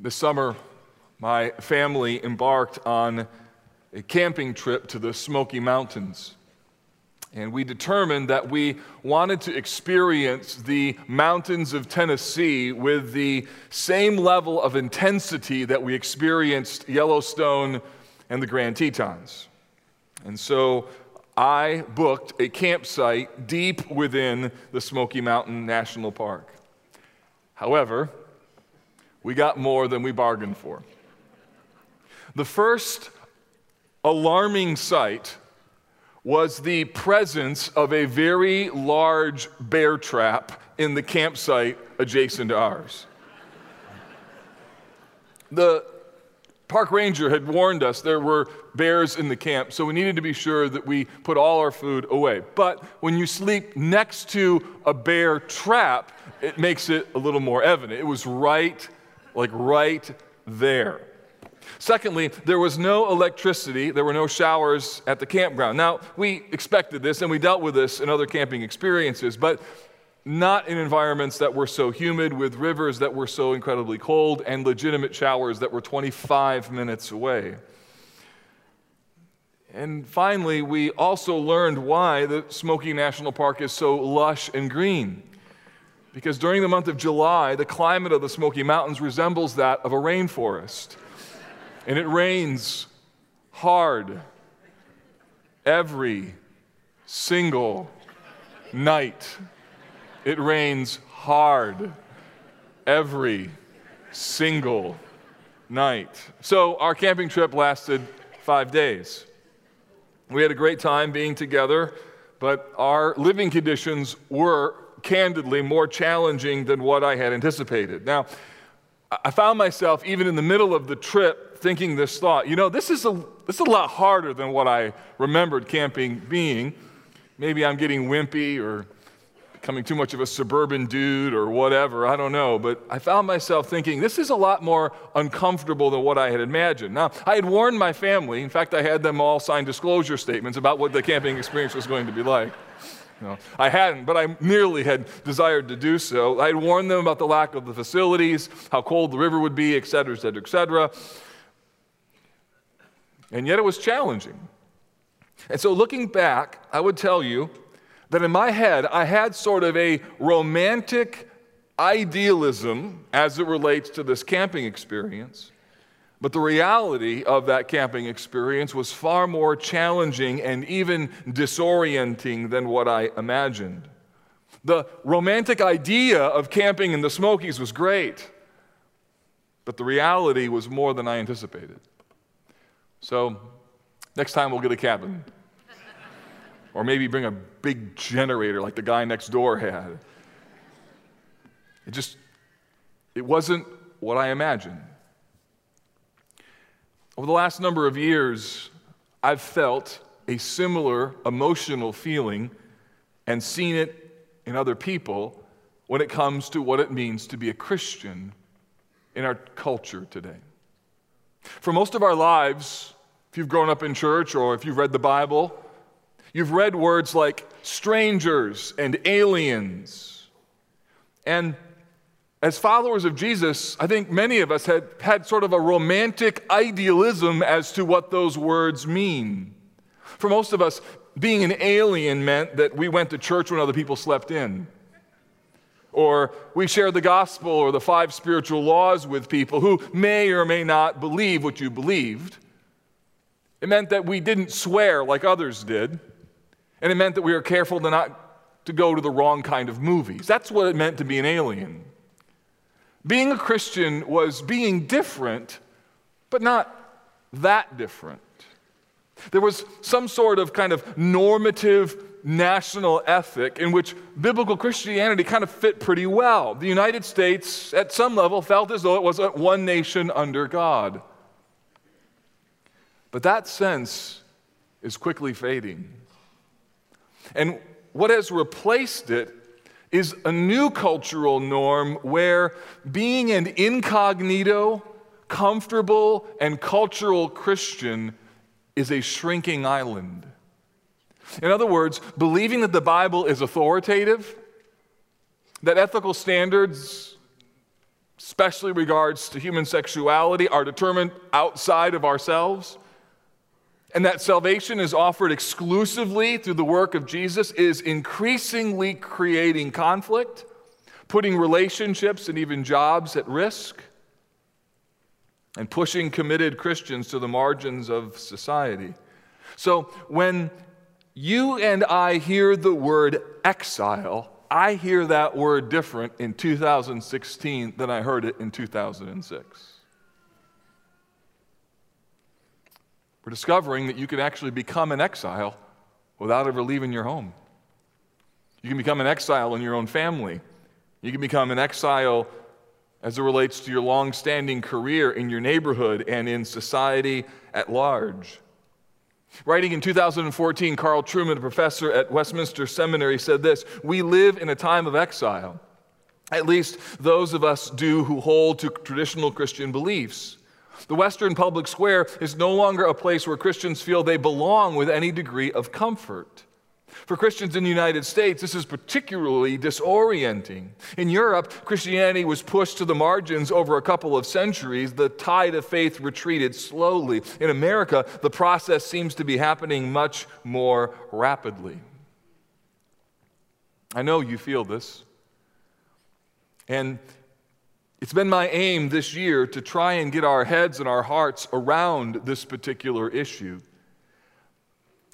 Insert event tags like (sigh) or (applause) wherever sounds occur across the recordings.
This summer, my family embarked on a camping trip to the Smoky Mountains. And we determined that we wanted to experience the mountains of Tennessee with the same level of intensity that we experienced Yellowstone and the Grand Tetons. And so I booked a campsite deep within the Smoky Mountain National Park. However, we got more than we bargained for. The first alarming sight was the presence of a very large bear trap in the campsite adjacent to ours. The park ranger had warned us there were bears in the camp, so we needed to be sure that we put all our food away. But when you sleep next to a bear trap, it makes it a little more evident. It was right, like right there. Secondly, there was no electricity, there were no showers at the campground. Now, we expected this and we dealt with this in other camping experiences, but not in environments that were so humid, with rivers that were so incredibly cold, and legitimate showers that were 25 minutes away. And finally, we also learned why the Smoky National Park is so lush and green. Because during the month of July, the climate of the Smoky Mountains resembles that of a rainforest. And it rains hard every single night. It rains hard every single night. So our camping trip lasted five days. We had a great time being together, but our living conditions were candidly more challenging than what I had anticipated. Now, I found myself, even in the middle of the trip, thinking this thought you know, this is, a, this is a lot harder than what I remembered camping being. Maybe I'm getting wimpy or becoming too much of a suburban dude or whatever, I don't know. But I found myself thinking, this is a lot more uncomfortable than what I had imagined. Now, I had warned my family, in fact, I had them all sign disclosure statements about what the camping experience was going to be like. No, I hadn't, but I nearly had desired to do so. I had warned them about the lack of the facilities, how cold the river would be, et cetera, et cetera, et cetera. And yet it was challenging. And so looking back, I would tell you that in my head, I had sort of a romantic idealism as it relates to this camping experience. But the reality of that camping experience was far more challenging and even disorienting than what I imagined. The romantic idea of camping in the Smokies was great, but the reality was more than I anticipated. So, next time we'll get a cabin. or maybe bring a big generator like the guy next door had. It just, it wasn't what I imagined. Over the last number of years, I've felt a similar emotional feeling and seen it in other people when it comes to what it means to be a Christian in our culture today. For most of our lives, if you've grown up in church or if you've read the Bible, you've read words like strangers and aliens. And as followers of Jesus, I think many of us had had sort of a romantic idealism as to what those words mean. For most of us, being an alien meant that we went to church when other people slept in. Or we shared the gospel or the five spiritual laws with people who may or may not believe what you believed. It meant that we didn't swear like others did. And it meant that we were careful to not to go to the wrong kind of movies. That's what it meant to be an alien. Being a Christian was being different, but not that different. There was some sort of kind of normative national ethic in which biblical Christianity kind of fit pretty well. The United States, at some level, felt as though it was one nation under God. But that sense is quickly fading. And what has replaced it is a new cultural norm where being an incognito, comfortable, and cultural Christian is a shrinking island. In other words, believing that the Bible is authoritative, that ethical standards especially regards to human sexuality, are determined outside of ourselves, and that salvation is offered exclusively through the work of Jesus is increasingly creating conflict, putting relationships and even jobs at risk, and pushing committed Christians to the margins of society. So when you and I hear the word exile, I hear that word different in 2016 than I heard it in 2006. We're discovering that you can actually become an exile without ever leaving your home. You can become an exile in your own family. You can become an exile as it relates to your long standing career in your neighborhood and in society at large. Writing in 2014, Carl Trueman, a professor at Westminster Seminary, said this We live in a time of exile. At least those of us do who hold to traditional Christian beliefs. The Western public square is no longer a place where Christians feel they belong with any degree of comfort. For Christians in the United States, this is particularly disorienting. In Europe, Christianity was pushed to the margins over a couple of centuries. The tide of faith retreated slowly. In America, the process seems to be happening much more rapidly. I know you feel this. And it's been my aim this year to try and get our heads and our hearts around this particular issue.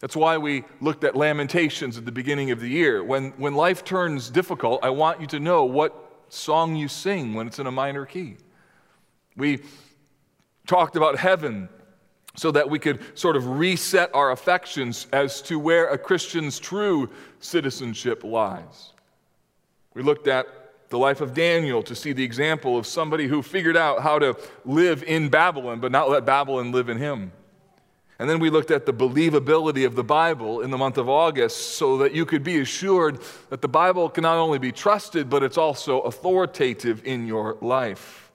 That's why we looked at Lamentations at the beginning of the year. When, when life turns difficult, I want you to know what song you sing when it's in a minor key. We talked about heaven so that we could sort of reset our affections as to where a Christian's true citizenship lies. We looked at the life of Daniel to see the example of somebody who figured out how to live in Babylon, but not let Babylon live in him. And then we looked at the believability of the Bible in the month of August so that you could be assured that the Bible can not only be trusted, but it's also authoritative in your life.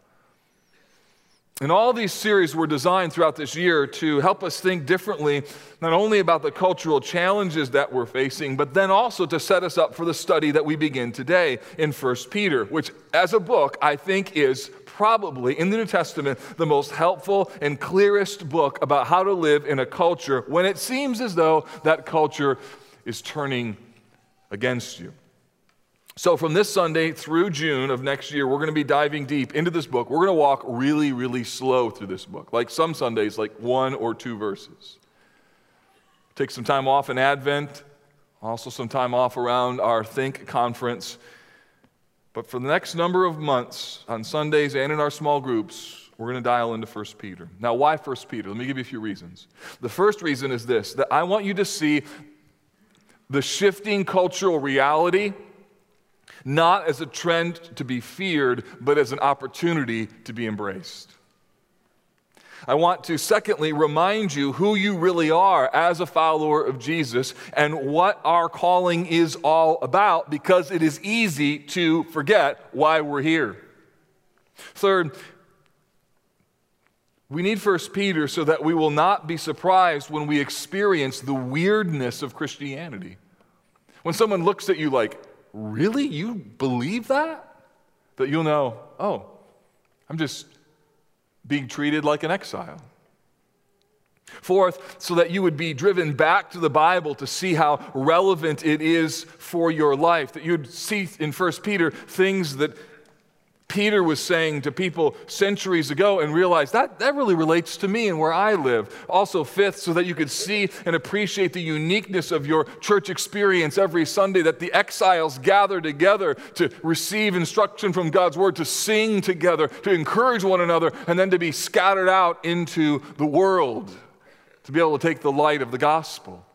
And all these series were designed throughout this year to help us think differently, not only about the cultural challenges that we're facing, but then also to set us up for the study that we begin today in 1 Peter, which, as a book, I think is probably in the New Testament the most helpful and clearest book about how to live in a culture when it seems as though that culture is turning against you. So, from this Sunday through June of next year, we're going to be diving deep into this book. We're going to walk really, really slow through this book, like some Sundays, like one or two verses. Take some time off in Advent, also some time off around our Think conference. But for the next number of months, on Sundays and in our small groups, we're going to dial into 1 Peter. Now, why 1 Peter? Let me give you a few reasons. The first reason is this that I want you to see the shifting cultural reality not as a trend to be feared, but as an opportunity to be embraced. I want to, secondly, remind you who you really are as a follower of Jesus and what our calling is all about because it is easy to forget why we're here. Third, we need First Peter so that we will not be surprised when we experience the weirdness of Christianity. When someone looks at you like, Really? You believe that? That you'll know, oh, I'm just being treated like an exile. Fourth, so that you would be driven back to the Bible to see how relevant it is for your life. That you'd see in 1 Peter things that Peter was saying to people centuries ago and realized that that really relates to me and where I live. Also, fifth, so that you could see and appreciate the uniqueness of your church experience every Sunday, that the exiles gather together to receive instruction from God's word, to sing together, to encourage one another, and then to be scattered out into the world, to be able to take the light of the gospel.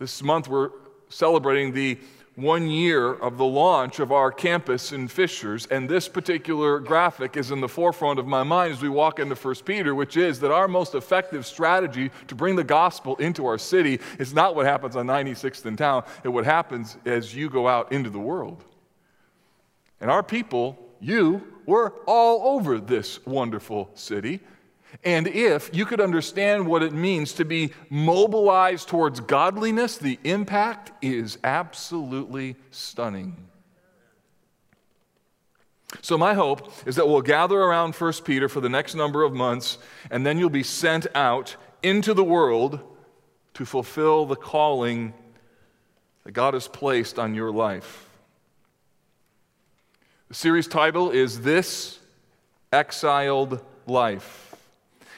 This month, we're celebrating the one year of the launch of our campus in Fishers, and this particular graphic is in the forefront of my mind as we walk into 1 Peter, which is that our most effective strategy to bring the gospel into our city is not what happens on 96th in town, it what happens as you go out into the world. And our people, you, were all over this wonderful city. And if you could understand what it means to be mobilized towards godliness, the impact is absolutely stunning. So my hope is that we'll gather around 1 Peter for the next number of months, and then you'll be sent out into the world to fulfill the calling that God has placed on your life. The series title is This Exiled Life.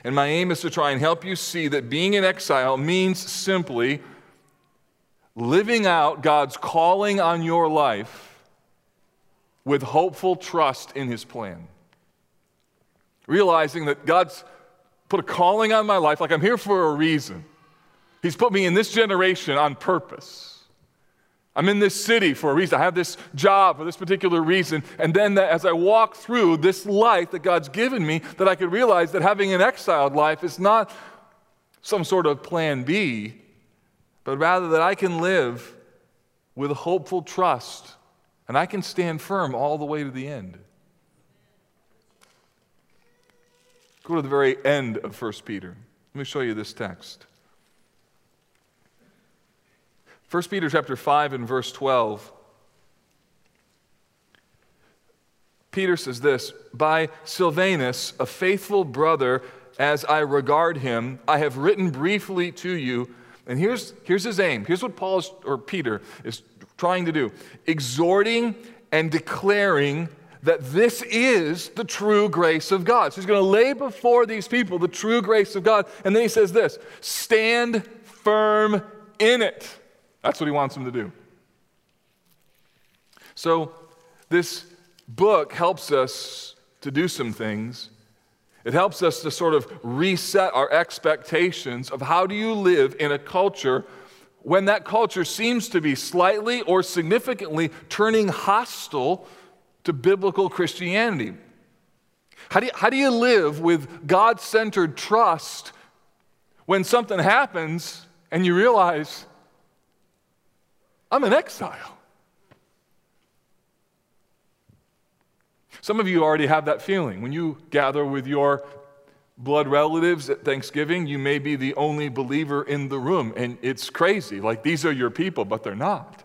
And my aim is to try and help you see that being in exile means simply living out God's calling on your life with hopeful trust in His plan. Realizing that God's put a calling on my life, like I'm here for a reason. He's put me in this generation on purpose. I'm in this city for a reason. I have this job for this particular reason. And then that as I walk through this life that God's given me, that I could realize that having an exiled life is not some sort of plan B, but rather that I can live with hopeful trust and I can stand firm all the way to the end. Go to the very end of 1 Peter. Let me show you this text. 1 Peter chapter 5 and verse 12. Peter says this By Silvanus, a faithful brother, as I regard him, I have written briefly to you. And here's, here's his aim. Here's what Paul is, or Peter is trying to do exhorting and declaring that this is the true grace of God. So he's going to lay before these people the true grace of God. And then he says this stand firm in it. That's what he wants them to do. So, this book helps us to do some things. It helps us to sort of reset our expectations of how do you live in a culture when that culture seems to be slightly or significantly turning hostile to biblical Christianity. How do you, how do you live with God centered trust when something happens and you realize I'm an exile. Some of you already have that feeling. When you gather with your blood relatives at Thanksgiving, you may be the only believer in the room, and it's crazy. Like, these are your people, but they're not.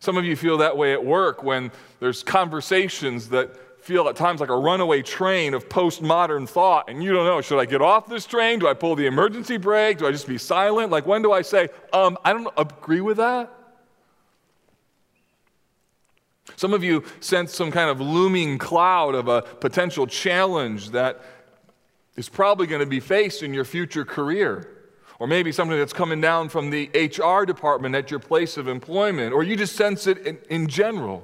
Some of you feel that way at work when there's conversations that feel at times like a runaway train of postmodern thought, and you don't know should I get off this train? Do I pull the emergency brake? Do I just be silent? Like, when do I say, um, I don't agree with that? Some of you sense some kind of looming cloud of a potential challenge that is probably going to be faced in your future career. Or maybe something that's coming down from the HR department at your place of employment, or you just sense it in, in general.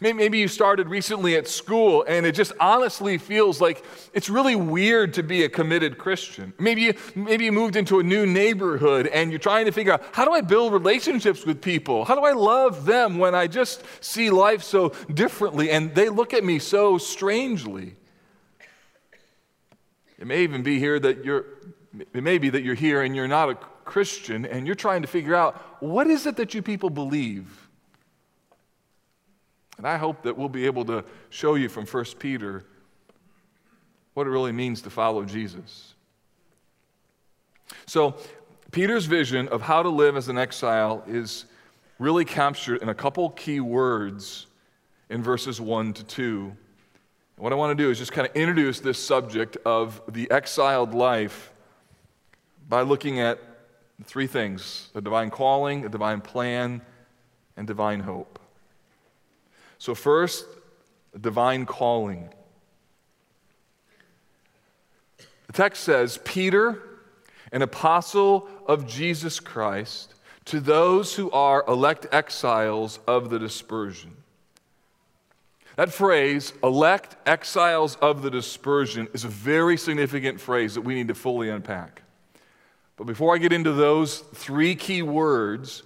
Maybe you started recently at school and it just honestly feels like it's really weird to be a committed Christian. Maybe you, maybe you moved into a new neighborhood and you're trying to figure out how do I build relationships with people? How do I love them when I just see life so differently and they look at me so strangely? It may even be here that you're, it may be that you're here and you're not a Christian and you're trying to figure out what is it that you people believe? And I hope that we'll be able to show you from 1 Peter what it really means to follow Jesus. So, Peter's vision of how to live as an exile is really captured in a couple key words in verses 1 to 2. what I want to do is just kind of introduce this subject of the exiled life by looking at three things a divine calling, a divine plan, and divine hope. So, first, divine calling. The text says, Peter, an apostle of Jesus Christ, to those who are elect exiles of the dispersion. That phrase, elect exiles of the dispersion, is a very significant phrase that we need to fully unpack. But before I get into those three key words,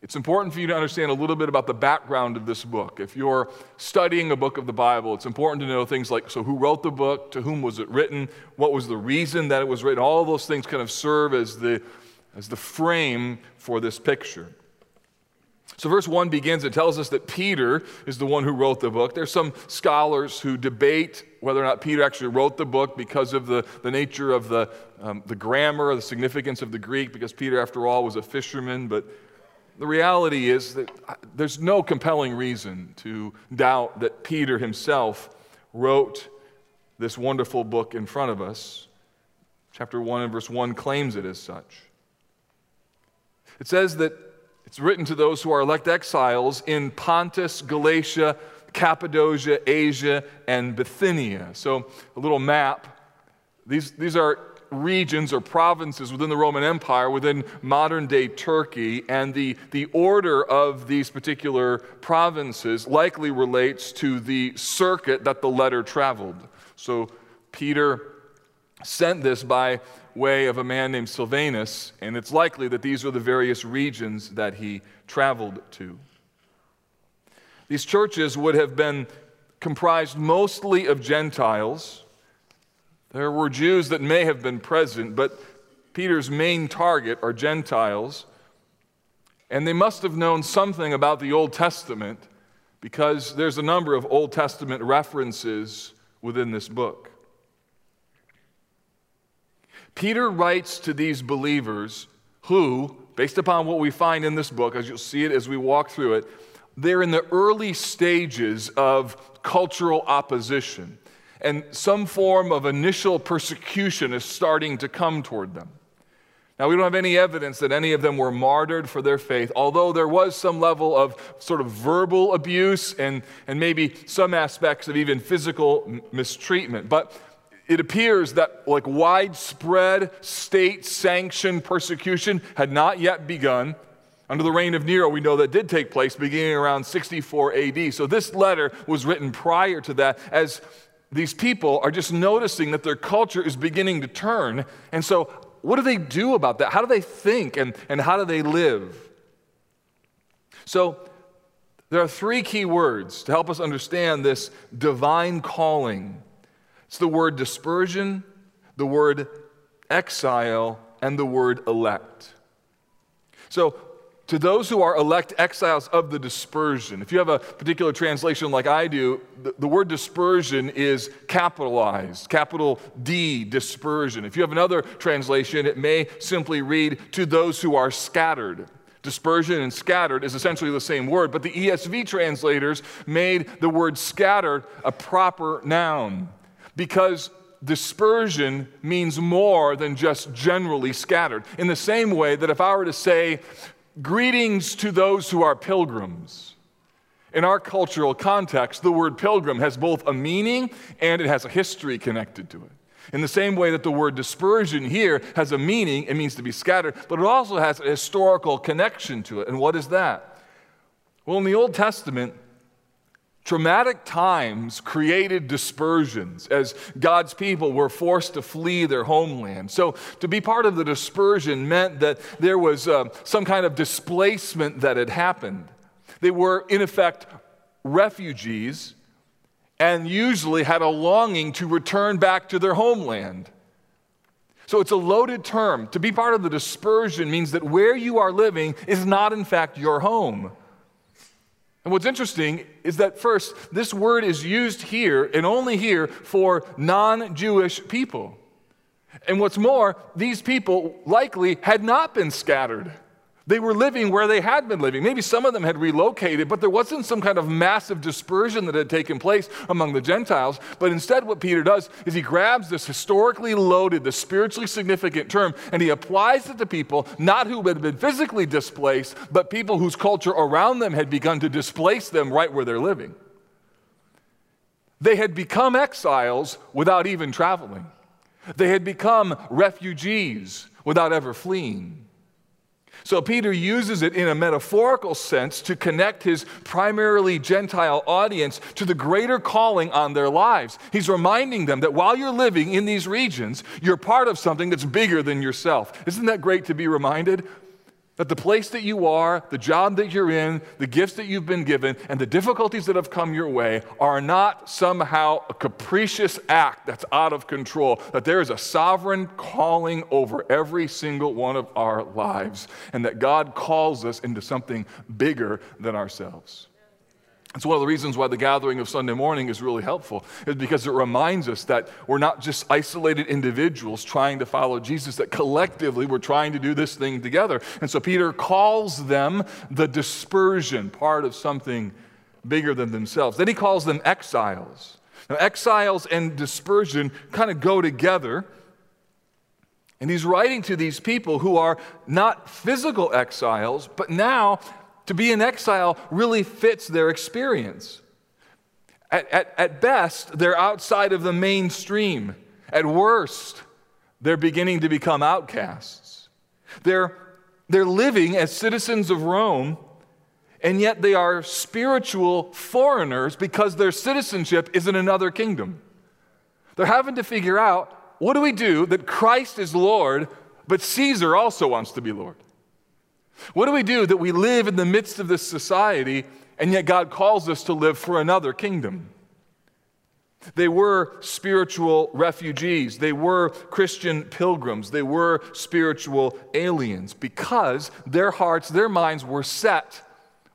it's important for you to understand a little bit about the background of this book. If you're studying a book of the Bible, it's important to know things like so, who wrote the book, to whom was it written, what was the reason that it was written. All those things kind of serve as the, as the frame for this picture. So, verse 1 begins, it tells us that Peter is the one who wrote the book. There's some scholars who debate whether or not Peter actually wrote the book because of the, the nature of the, um, the grammar, the significance of the Greek, because Peter, after all, was a fisherman. But the reality is that uh, there's no compelling reason to doubt that Peter himself wrote this wonderful book in front of us. Chapter 1 and verse 1 claims it as such. It says that it's written to those who are elect exiles in Pontus, Galatia, Cappadocia, Asia, and Bithynia. So, a little map. These, these are regions or provinces within the Roman Empire, within modern day Turkey, and the, the order of these particular provinces likely relates to the circuit that the letter traveled. So Peter sent this by way of a man named Silvanus, and it's likely that these are the various regions that he traveled to. These churches would have been comprised mostly of Gentiles there were Jews that may have been present, but Peter's main target are Gentiles. And they must have known something about the Old Testament because there's a number of Old Testament references within this book. Peter writes to these believers who, based upon what we find in this book, as you'll see it as we walk through it, they're in the early stages of cultural opposition and some form of initial persecution is starting to come toward them. Now, we don't have any evidence that any of them were martyred for their faith, although there was some level of sort of verbal abuse and, and maybe some aspects of even physical mistreatment. But it appears that like widespread state sanctioned persecution had not yet begun. Under the reign of Nero, we know that did take place beginning around 64 AD. So this letter was written prior to that as these people are just noticing that their culture is beginning to turn. And so, what do they do about that? How do they think and, and how do they live? So, there are three key words to help us understand this divine calling it's the word dispersion, the word exile, and the word elect. So, to those who are elect exiles of the dispersion. If you have a particular translation like I do, the, the, word dispersion is capitalized, capital D, dispersion. If you have another translation, it may simply read, to those who are scattered. Dispersion and scattered is essentially the same word, but the ESV translators made the word scattered a proper noun because dispersion means more than just generally scattered. In the same way that if I were to say, Greetings to those who are pilgrims. In our cultural context, the word pilgrim has both a meaning and it has a history connected to it. In the same way that the word dispersion here has a meaning, it means to be scattered, but it also has a historical connection to it. And what is that? Well, in the Old Testament, Traumatic times created dispersions as God's people were forced to flee their homeland. So, to be part of the dispersion meant that there was uh, some kind of displacement that had happened. They were, in effect, refugees and usually had a longing to return back to their homeland. So, it's a loaded term. To be part of the dispersion means that where you are living is not, in fact, your home. And what's interesting is that first, this word is used here and only here for non Jewish people. And what's more, these people likely had not been scattered. They were living where they had been living. Maybe some of them had relocated, but there wasn't some kind of massive dispersion that had taken place among the Gentiles. But instead, what Peter does is he grabs this historically loaded, the spiritually significant term, and he applies it to people not who had been physically displaced, but people whose culture around them had begun to displace them right where they're living. They had become exiles without even traveling. They had become refugees without ever fleeing. So Peter uses it in a metaphorical sense to connect his primarily Gentile audience to the greater calling on their lives. He's reminding them that while you're living in these regions, you're part of something that's bigger than yourself. Isn't that great to be reminded? That the place that you are, the job that you're in, the gifts that you've been given, and the difficulties that have come your way are not somehow a capricious act that's out of control. That there is a sovereign calling over every single one of our lives, and that God calls us into something bigger than ourselves. It's one of the reasons why the gathering of Sunday morning is really helpful, is because it reminds us that we're not just isolated individuals trying to follow Jesus, that collectively we're trying to do this thing together. And so Peter calls them the dispersion, part of something bigger than themselves. Then he calls them exiles. Now, exiles and dispersion kind of go together. And he's writing to these people who are not physical exiles, but now to be in exile really fits their experience. At, at, at best, they're outside of the mainstream. At worst, they're beginning to become outcasts. They're, they're living as citizens of Rome, and yet they are spiritual foreigners because their citizenship is in another kingdom. They're having to figure out what do we do that Christ is Lord, but Caesar also wants to be Lord? What do we do that we live in the midst of this society and yet God calls us to live for another kingdom? They were spiritual refugees. They were Christian pilgrims. They were spiritual aliens because their hearts, their minds were set,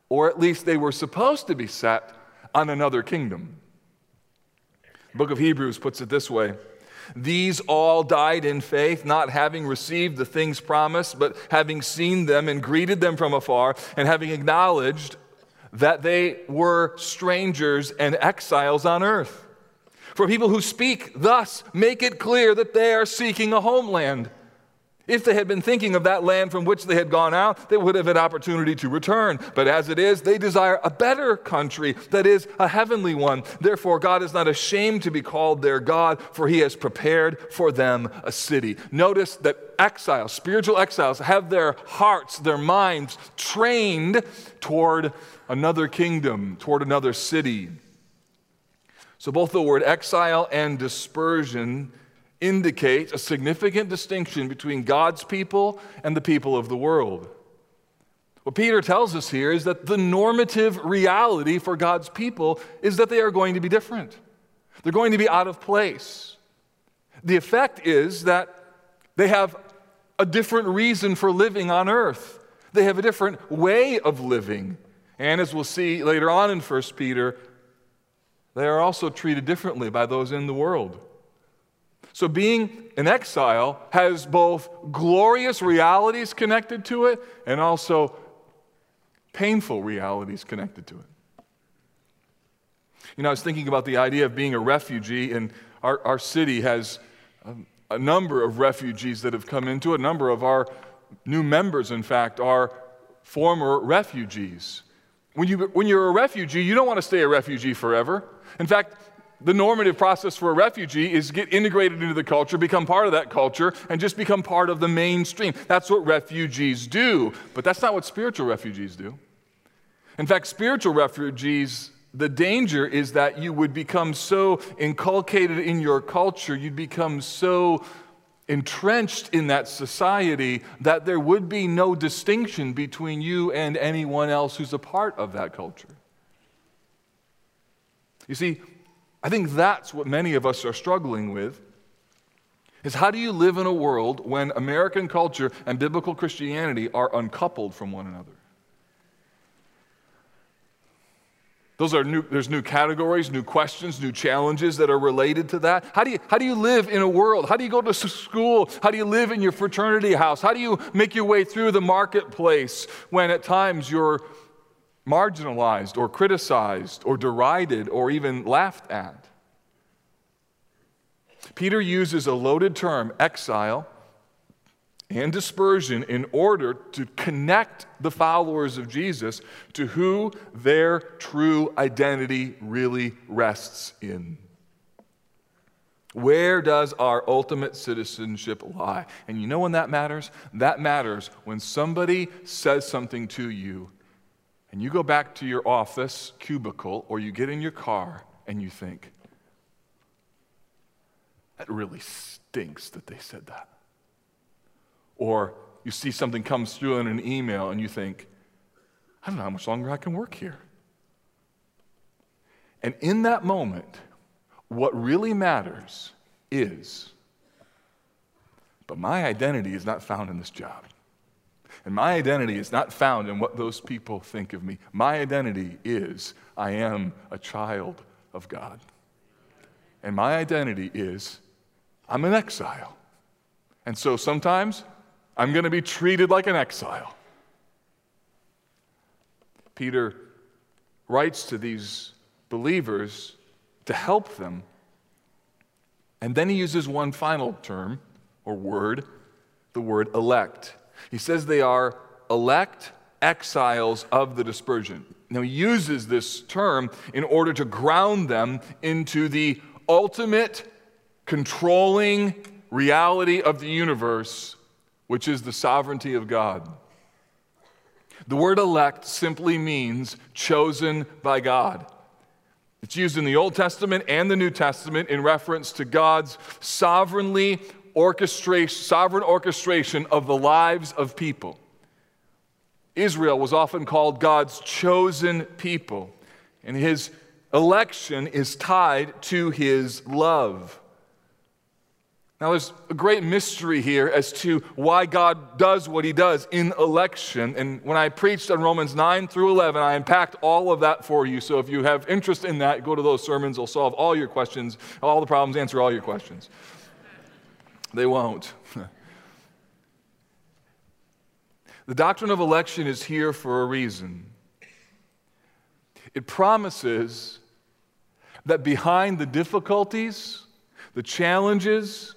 or at least they were supposed to be set, on another kingdom. The book of Hebrews puts it this way these all died in faith, not having received the things promised, but having seen them and greeted them from afar, and having acknowledged that they were strangers and exiles on earth. For people who speak thus make it clear that they are seeking a homeland. If they had been thinking of that land from which they had gone out, they would have had opportunity to return. But as it is, they desire a better country, that is, a heavenly one. Therefore, God is not ashamed to be called their God, for he has prepared for them a city. Notice that exiles, spiritual exiles, have their hearts, their minds trained toward another kingdom, toward another city. So, both the word exile and dispersion indicate a significant distinction between God's people and the people of the world. What Peter tells us here is that the normative reality for God's people is that they are going to be different. They're going to be out of place. The effect is that they have a different reason for living on earth. They have a different way of living. And as we'll see later on in 1 Peter, they are also treated differently by those in the world. So, being in exile has both glorious realities connected to it and also painful realities connected to it. You know, I was thinking about the idea of being a refugee, and our, our city has a, a number of refugees that have come into it. A number of our new members, in fact, are former refugees. When, you, when you're a refugee, you don't want to stay a refugee forever. In fact, the normative process for a refugee is get integrated into the culture, become part of that culture, and just become part of the mainstream. That's what refugees do. But that's not what spiritual refugees do. In fact, spiritual refugees, the danger is that you would become so inculcated in your culture, you'd become so entrenched in that society that there would be no distinction between you and anyone else who's a part of that culture. You see, I think that's what many of us are struggling with. Is how do you live in a world when American culture and biblical Christianity are uncoupled from one another? Those are new, there's new categories, new questions, new challenges that are related to that. How do, you, how do you live in a world? How do you go to school? How do you live in your fraternity house? How do you make your way through the marketplace when at times you're marginalized or criticized or derided or even laughed at. Peter uses a loaded term, exile, and dispersion in order to connect the followers of Jesus to who their true identity really rests in. Where does our ultimate citizenship lie? And you know when that matters? That matters when somebody says something to you and you go back to your office cubicle or you get in your car and you think, that really stinks that they said that. Or you see something comes through in an email and you think, I don't know how much longer I can work here. And in that moment, what really matters is, but my identity is not found in this job. And my identity is not found in what those people think of me. My identity is I am a child of God. And my identity is I'm an exile. And so sometimes I'm going to be treated like an exile. Peter writes to these believers to help them. And then he uses one final term or word, the word elect. He says they are elect exiles of the dispersion. Now, he uses this term in order to ground them into the ultimate controlling reality of the universe, which is the sovereignty of God. The word elect simply means chosen by God. It's used in the Old Testament and the New Testament in reference to God's sovereignly orchestration, sovereign orchestration of the lives of people. Israel was often called God's chosen people, and his election is tied to his love. Now, there's a great mystery here as to why God does what he does in election. And when I preached on Romans 9 through 11, I unpacked all of that for you. So if you have interest in that, go to those sermons. They'll solve all your questions, all the problems, answer all your questions. They won't. (laughs) the doctrine of election is here for a reason. It promises that behind the difficulties, the challenges,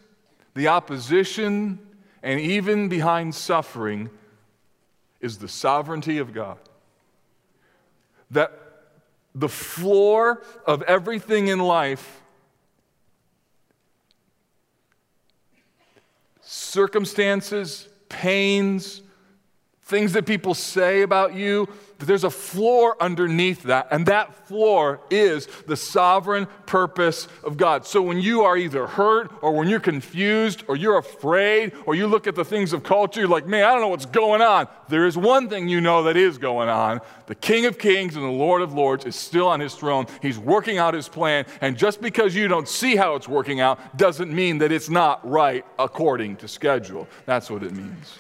the opposition, and even behind suffering is the sovereignty of God. That the floor of everything in life, circumstances, pains, things that people say about you, there's a floor underneath that, and that floor is the sovereign purpose of God. So when you are either hurt or when you're confused or you're afraid or you look at the things of culture, you're like, man, I don't know what's going on. There is one thing you know that is going on. The King of Kings and the Lord of Lords is still on his throne. He's working out his plan, and just because you don't see how it's working out doesn't mean that it's not right according to schedule. That's what it means.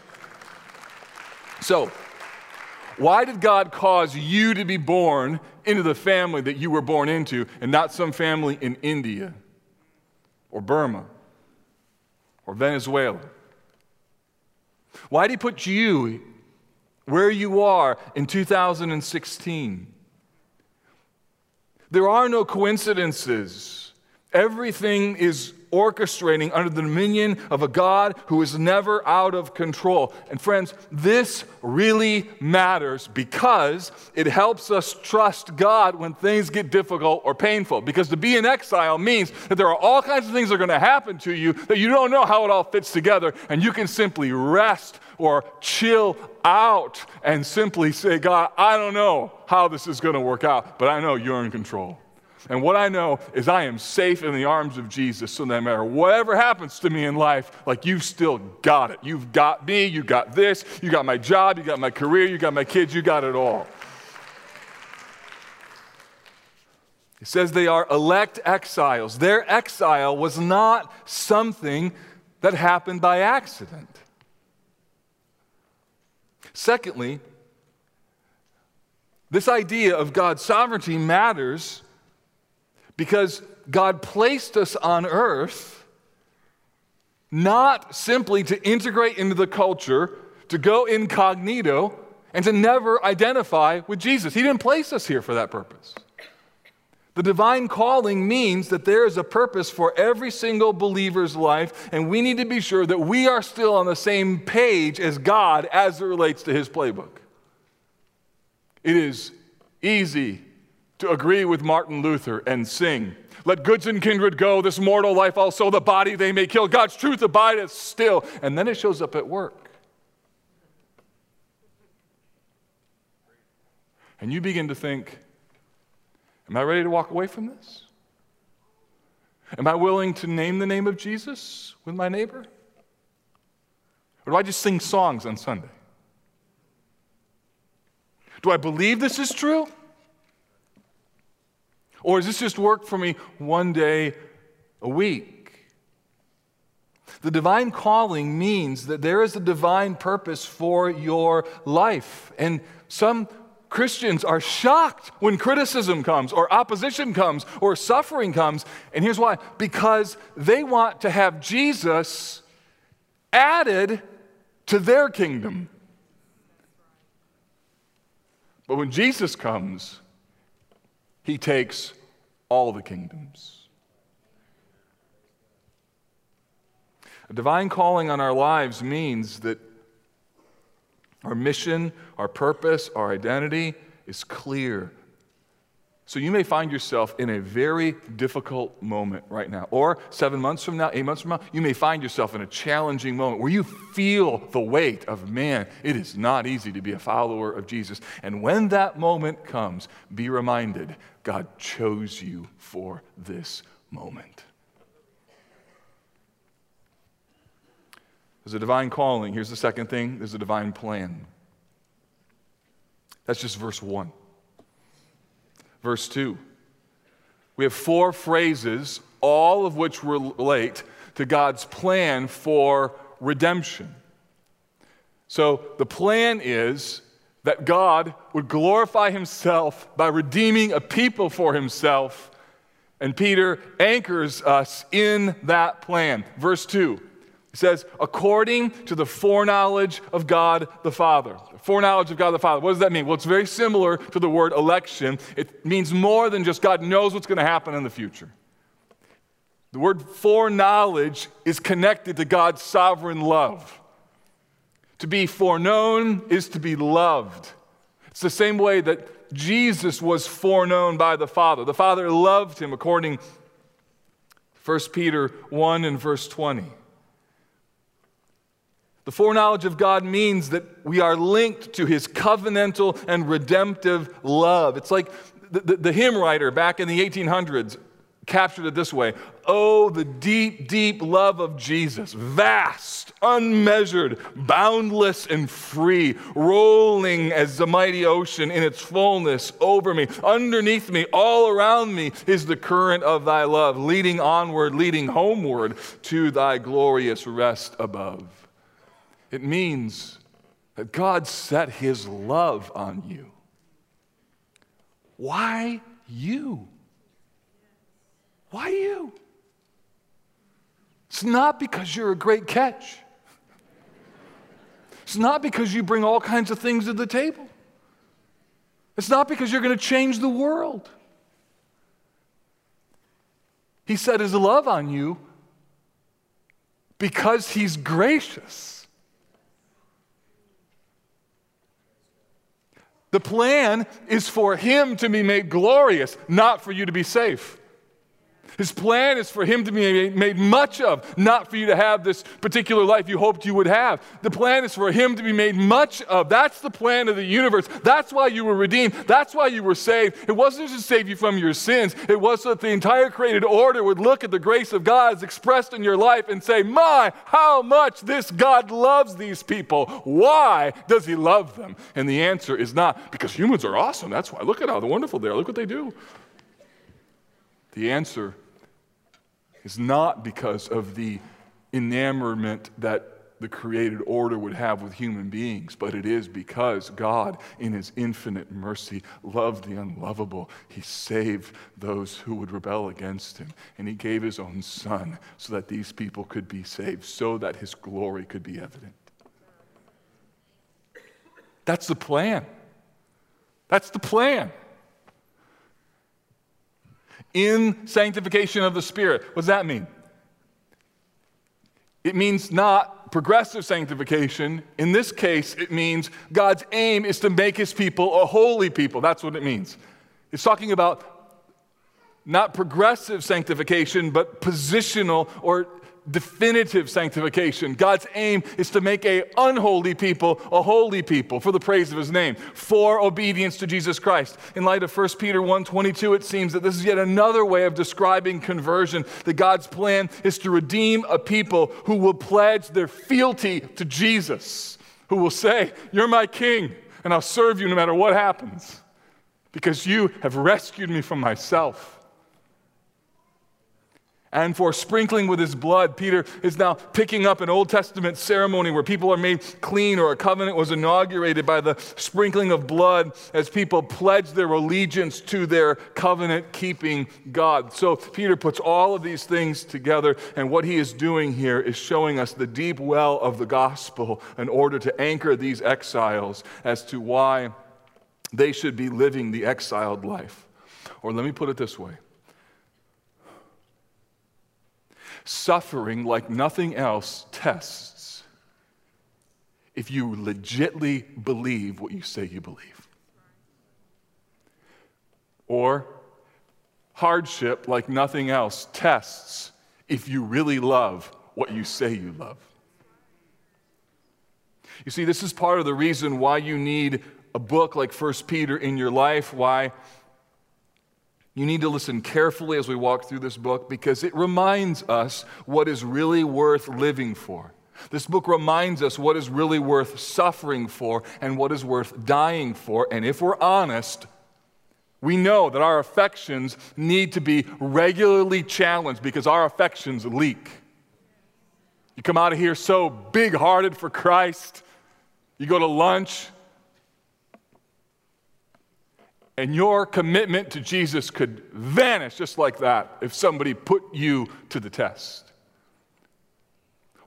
So, why did God cause you to be born into the family that you were born into and not some family in India or Burma or Venezuela? Why did He put you where you are in 2016? There are no coincidences. Everything is orchestrating under the dominion of a God who is never out of control. And friends, this really matters because it helps us trust God when things get difficult or painful. Because to be in exile means that there are all kinds of things that are going to happen to you that you don't know how it all fits together, and you can simply rest or chill out and simply say, God, I don't know how this is going to work out, but I know you're in control. And what I know is I am safe in the arms of Jesus. So no matter whatever happens to me in life, like you've still got it. You've got me, you got this, you got my job, you got my career, you got my kids, you got it all. It says they are elect exiles. Their exile was not something that happened by accident. Secondly, this idea of God's sovereignty matters because God placed us on earth not simply to integrate into the culture, to go incognito, and to never identify with Jesus. He didn't place us here for that purpose. The divine calling means that there is a purpose for every single believer's life, and we need to be sure that we are still on the same page as God as it relates to His playbook. It is easy to agree with Martin Luther and sing, Let goods and kindred go, this mortal life also, the body they may kill. God's truth abideth still. And then it shows up at work. And you begin to think, Am I ready to walk away from this? Am I willing to name the name of Jesus with my neighbor? Or do I just sing songs on Sunday? Do I believe this is true? Or is this just work for me one day a week? The divine calling means that there is a divine purpose for your life. And some Christians are shocked when criticism comes, or opposition comes, or suffering comes. And here's why because they want to have Jesus added to their kingdom. But when Jesus comes, he takes all the kingdoms. A divine calling on our lives means that our mission, our purpose, our identity is clear. So you may find yourself in a very difficult moment right now. Or seven months from now, eight months from now, you may find yourself in a challenging moment where you feel the weight of man, it is not easy to be a follower of Jesus. And when that moment comes, be reminded God chose you for this moment. There's a divine calling. Here's the second thing there's a divine plan. That's just verse 1. Verse 2. We have four phrases, all of which relate to God's plan for redemption. So the plan is that God would glorify himself by redeeming a people for himself. And Peter anchors us in that plan. Verse 2 it says, according to the foreknowledge of God the Father. Foreknowledge of God the Father. What does that mean? Well, it's very similar to the word election. It means more than just God knows what's going to happen in the future. The word foreknowledge is connected to God's sovereign love. To be foreknown is to be loved. It's the same way that Jesus was foreknown by the Father. The Father loved him according to 1 Peter 1 and verse 20. The foreknowledge of God means that we are linked to his covenantal and redemptive love. It's like the, the, the, hymn writer back in the 1800s captured it this way Oh, the deep, deep love of Jesus, vast, unmeasured, boundless, and free, rolling as the mighty ocean in its fullness over me. Underneath me, all around me, is the current of thy love, leading onward, leading homeward to thy glorious rest above. It means that God set his love on you. Why you? Why you? It's not because you're a great catch. It's not because you bring all kinds of things to the table. It's not because you're going to change the world. He set his love on you because he's gracious. The plan is for him to be made glorious, not for you to be safe. His plan is for him to be made much of, not for you to have this particular life you hoped you would have. The plan is for him to be made much of. That's the plan of the universe. That's why you were redeemed. That's why you were saved. It wasn't just to save you from your sins, it was so that the entire created order would look at the grace of God as expressed in your life and say, My, how much this God loves these people. Why does he love them? And the answer is not because humans are awesome. That's why. Look at how wonderful they are. Look what they do. The answer is not because of the enamorment that the created order would have with human beings, but it is because God, in His infinite mercy, loved the unlovable. He saved those who would rebel against Him, and He gave His own Son so that these people could be saved, so that His glory could be evident. That's the plan. That's the plan in sanctification of the Spirit. What does that mean? It means not progressive sanctification. In this case, it means God's aim is to make his people a holy people. That's what it means. It's talking about not progressive sanctification, but positional or definitive sanctification. God's aim is to make a unholy people a holy people for the praise of his name, for obedience to Jesus Christ. In light of 1 Peter 1:22, it seems that this is yet another way of describing conversion. That God's plan is to redeem a people who will pledge their fealty to Jesus, who will say, "You're my king, and I'll serve you no matter what happens, because you have rescued me from myself." And for sprinkling with his blood. Peter is now picking up an Old Testament ceremony where people are made clean or a covenant was inaugurated by the sprinkling of blood as people pledge their allegiance to their covenant keeping God. So Peter puts all of these things together, and what he is doing here is showing us the deep well of the gospel in order to anchor these exiles as to why they should be living the exiled life. Or let me put it this way Suffering, like nothing else, tests if you legitly believe what you say you believe. Or hardship, like nothing else, tests if you really love what you say you love. You see, this is part of the reason why you need a book like 1 Peter in your life, why you need to listen carefully as we walk through this book because it reminds us what is really worth living for. This book reminds us what is really worth suffering for and what is worth dying for. And if we're honest, we know that our affections need to be regularly challenged because our affections leak. You come out of here so big hearted for Christ, you go to lunch, and your commitment to Jesus could vanish just like that if somebody put you to the test.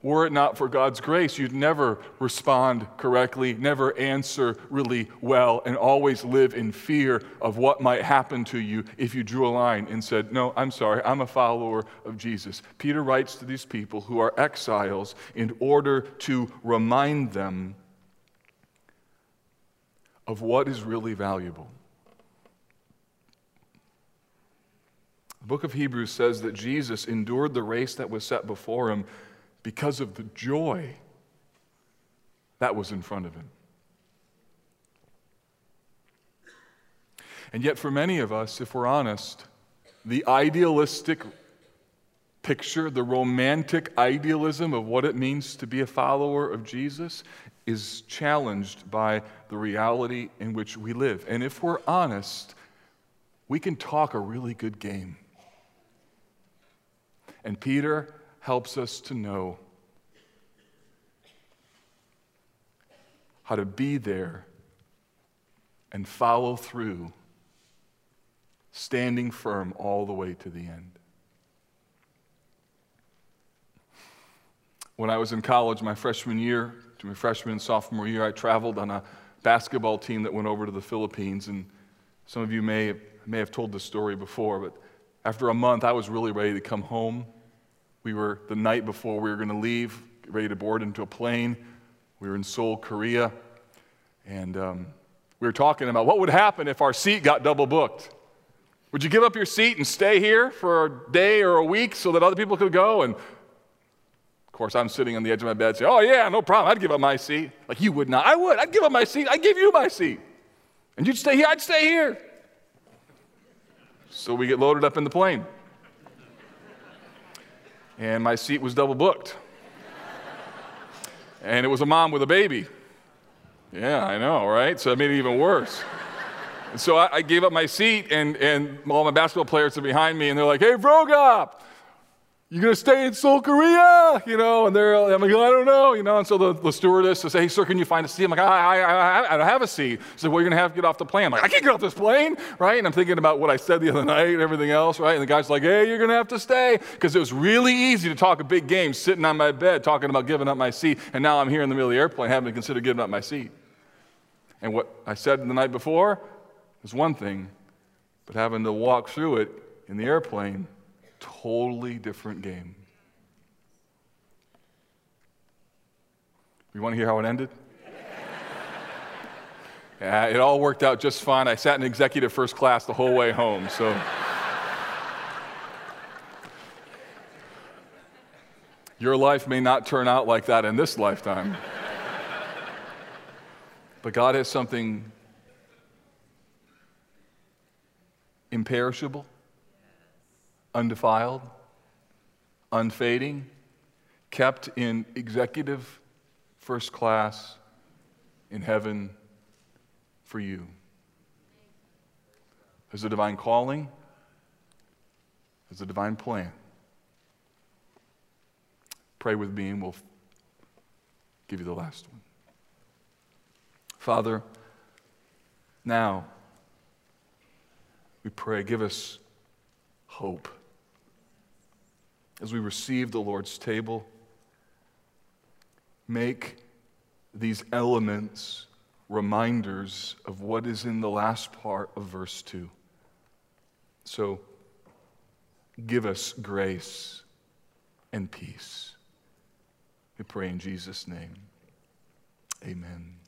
Were it not for God's grace, you'd never respond correctly, never answer really well, and always live in fear of what might happen to you if you drew a line and said, No, I'm sorry, I'm a follower of Jesus. Peter writes to these people who are exiles in order to remind them of what is really valuable. Book of Hebrews says that Jesus endured the race that was set before him because of the joy that was in front of him. And yet, for many of us, if we're honest, the idealistic picture, the romantic idealism of what it means to be a follower of Jesus, is challenged by the reality in which we live. And if we're honest, we can talk a really good game. And Peter helps us to know how to be there and follow through, standing firm all the way to the end. When I was in college, my freshman year, to my freshman and sophomore year, I traveled on a basketball team that went over to the Philippines. And some of you may, may have told this story before, but after a month, I was really ready to come home. We were the night before we were going to leave, ready to board into a plane. We were in Seoul, Korea, and um, we were talking about what would happen if our seat got double booked. Would you give up your seat and stay here for a day or a week so that other people could go? And of course, I'm sitting on the edge of my bed saying, Oh, yeah, no problem. I'd give up my seat. Like, you would not. I would. I'd give up my seat. I'd give you my seat. And you'd stay here. I'd stay here. So we get loaded up in the plane. And my seat was double booked. and it was a mom with a baby. Yeah, I know, right? So it made it even worse. And so I, I, gave up my seat, and, and all my basketball players are behind me, and they're like, hey, Vroegop, you gonna stay in Seoul, Korea? You know, and they're, I'm like, I don't know, you know. And so the, the stewardess says, hey, sir, can you find a seat? I'm like, I, I, I, I don't have a seat. Said, well, you're gonna have to get off the plane. I'm like, I can't get off this plane, right? And I'm thinking about what I said the other night and everything else, right? And the guy's like, hey, you're gonna have to stay. Because it was really easy to talk a big game sitting on my bed talking about giving up my seat. And now I'm here in the middle of the airplane having to consider giving up my seat. And what I said the night before is one thing, but having to walk through it in the airplane, totally different game. You want to hear how it ended? (laughs) yeah, it all worked out just fine. I sat in executive first class the whole way home, so. Your life may not turn out like that in this lifetime. but God has something imperishable, undefiled, unfading, kept in executive first class in heaven for you. There's a divine calling, there's a divine plan. Pray with me, and we'll give you the last one. Father, now we pray, give us hope. As we receive the Lord's table, make these elements reminders of what is in the last part of verse 2. So give us grace and peace. We pray in Jesus' name. Amen.